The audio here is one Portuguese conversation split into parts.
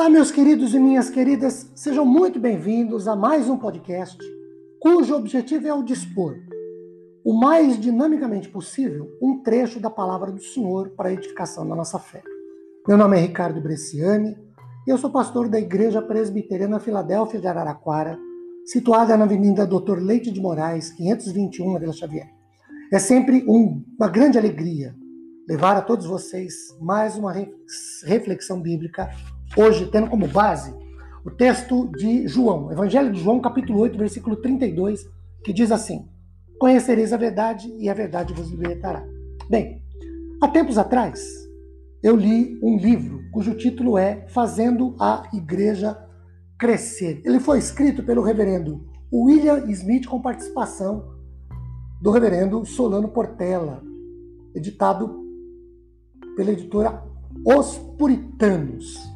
Olá, meus queridos e minhas queridas, sejam muito bem-vindos a mais um podcast cujo objetivo é o dispor, o mais dinamicamente possível, um trecho da palavra do Senhor para a edificação da nossa fé. Meu nome é Ricardo Bresciani e eu sou pastor da Igreja Presbiteriana Filadélfia de Araraquara, situada na Avenida Doutor Leite de Moraes, 521, na Vila Xavier. É sempre um, uma grande alegria levar a todos vocês mais uma reflexão bíblica, hoje tendo como base o texto de João, Evangelho de João, capítulo 8, versículo 32, que diz assim: Conhecereis a verdade e a verdade vos libertará. Bem, há tempos atrás, eu li um livro cujo título é Fazendo a Igreja Crescer. Ele foi escrito pelo reverendo William Smith com participação do reverendo Solano Portela, editado pela editora Os Puritanos.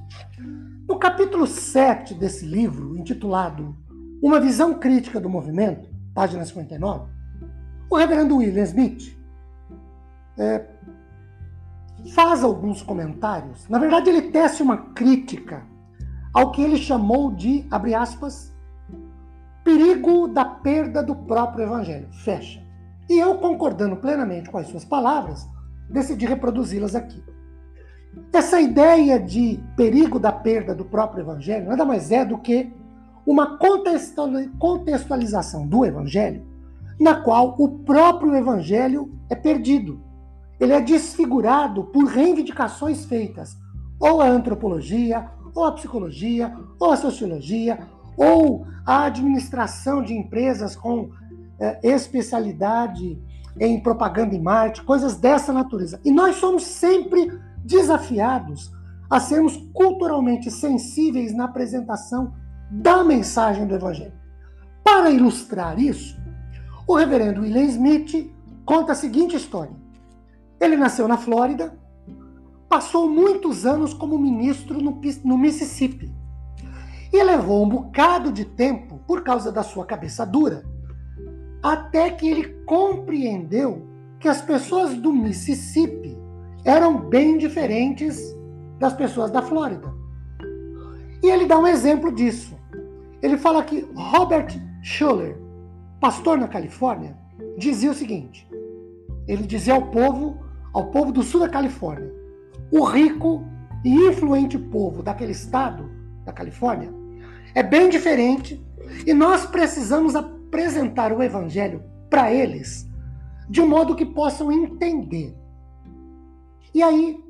No capítulo 7 desse livro, intitulado Uma Visão Crítica do Movimento, página 59, o reverendo William Smith é, faz alguns comentários. Na verdade, ele tece uma crítica ao que ele chamou de, abre aspas, perigo da perda do próprio evangelho. Fecha. E eu, concordando plenamente com as suas palavras, decidi reproduzi-las aqui. Essa ideia de perigo da perda do próprio evangelho nada mais é do que uma contextualização do evangelho na qual o próprio evangelho é perdido. Ele é desfigurado por reivindicações feitas ou a antropologia, ou a psicologia, ou a sociologia, ou a administração de empresas com é, especialidade em propaganda e marketing, coisas dessa natureza. E nós somos sempre desafiados a sermos culturalmente sensíveis na apresentação da mensagem do Evangelho. Para ilustrar isso, o reverendo William Smith conta a seguinte história. Ele nasceu na Flórida, passou muitos anos como ministro no, no Mississippi e levou um bocado de tempo, por causa da sua cabeça dura, até que ele compreendeu que as pessoas do Mississippi eram bem diferentes das pessoas da Flórida. E ele dá um exemplo disso. Ele fala que Robert Schuller, pastor na Califórnia, dizia o seguinte: ele dizia ao povo, ao povo do sul da Califórnia, o rico e influente povo daquele estado, da Califórnia, é bem diferente e nós precisamos apresentar o evangelho para eles de um modo que possam entender. E aí,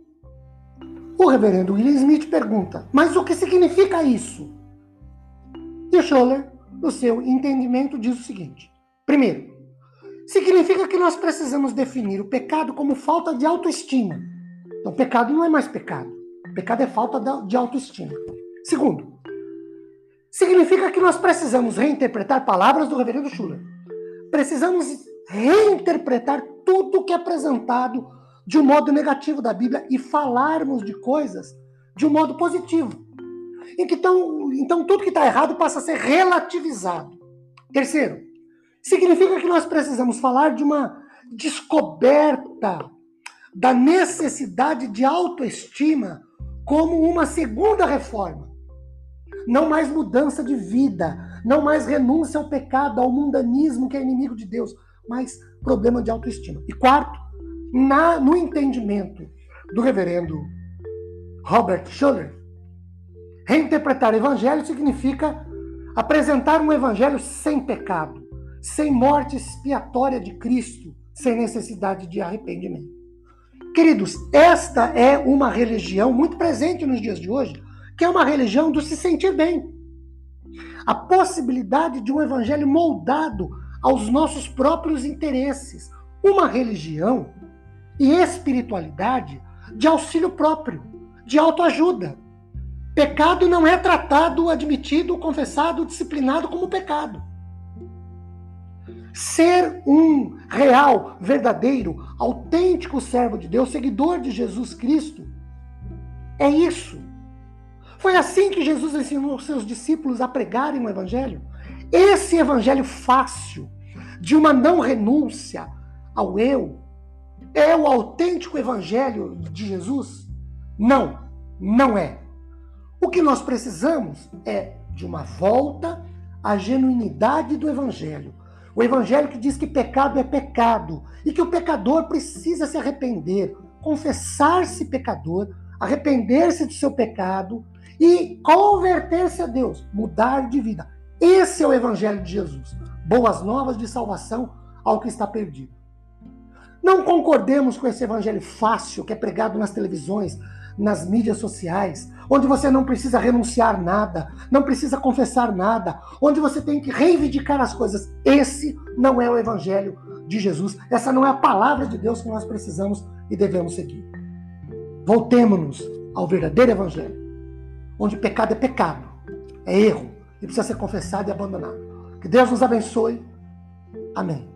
o reverendo William Smith pergunta: mas o que significa isso? E o Scholler, no seu entendimento, diz o seguinte: primeiro, significa que nós precisamos definir o pecado como falta de autoestima. Então, pecado não é mais pecado. Pecado é falta de autoestima. Segundo, significa que nós precisamos reinterpretar palavras do reverendo Schuller. Precisamos reinterpretar tudo que é apresentado de um modo negativo da Bíblia e falarmos de coisas de um modo positivo. Então, então tudo que está errado passa a ser relativizado. Terceiro, significa que nós precisamos falar de uma descoberta da necessidade de autoestima como uma segunda reforma não mais mudança de vida, não mais renúncia ao pecado, ao mundanismo que é inimigo de Deus, mas problema de autoestima. E quarto, na, no entendimento do reverendo Robert Schuller, reinterpretar o evangelho significa apresentar um evangelho sem pecado, sem morte expiatória de Cristo, sem necessidade de arrependimento. Queridos, esta é uma religião muito presente nos dias de hoje, que é uma religião do se sentir bem. A possibilidade de um evangelho moldado aos nossos próprios interesses. Uma religião e espiritualidade de auxílio próprio, de autoajuda. Pecado não é tratado, admitido, confessado, disciplinado como pecado. Ser um real, verdadeiro, autêntico servo de Deus, seguidor de Jesus Cristo, é isso. Foi assim que Jesus ensinou seus discípulos a pregarem o Evangelho. Esse Evangelho fácil, de uma não renúncia ao eu, é o autêntico Evangelho de Jesus? Não, não é. O que nós precisamos é de uma volta à genuinidade do Evangelho. O Evangelho que diz que pecado é pecado e que o pecador precisa se arrepender, confessar-se pecador, arrepender-se do seu pecado e converter-se a Deus, mudar de vida. Esse é o Evangelho de Jesus. Boas novas de salvação ao que está perdido. Não concordemos com esse evangelho fácil que é pregado nas televisões, nas mídias sociais, onde você não precisa renunciar nada, não precisa confessar nada, onde você tem que reivindicar as coisas. Esse não é o evangelho de Jesus. Essa não é a palavra de Deus que nós precisamos e devemos seguir. Voltemos-nos ao verdadeiro evangelho, onde pecado é pecado, é erro e precisa ser confessado e abandonado. Que Deus nos abençoe. Amém.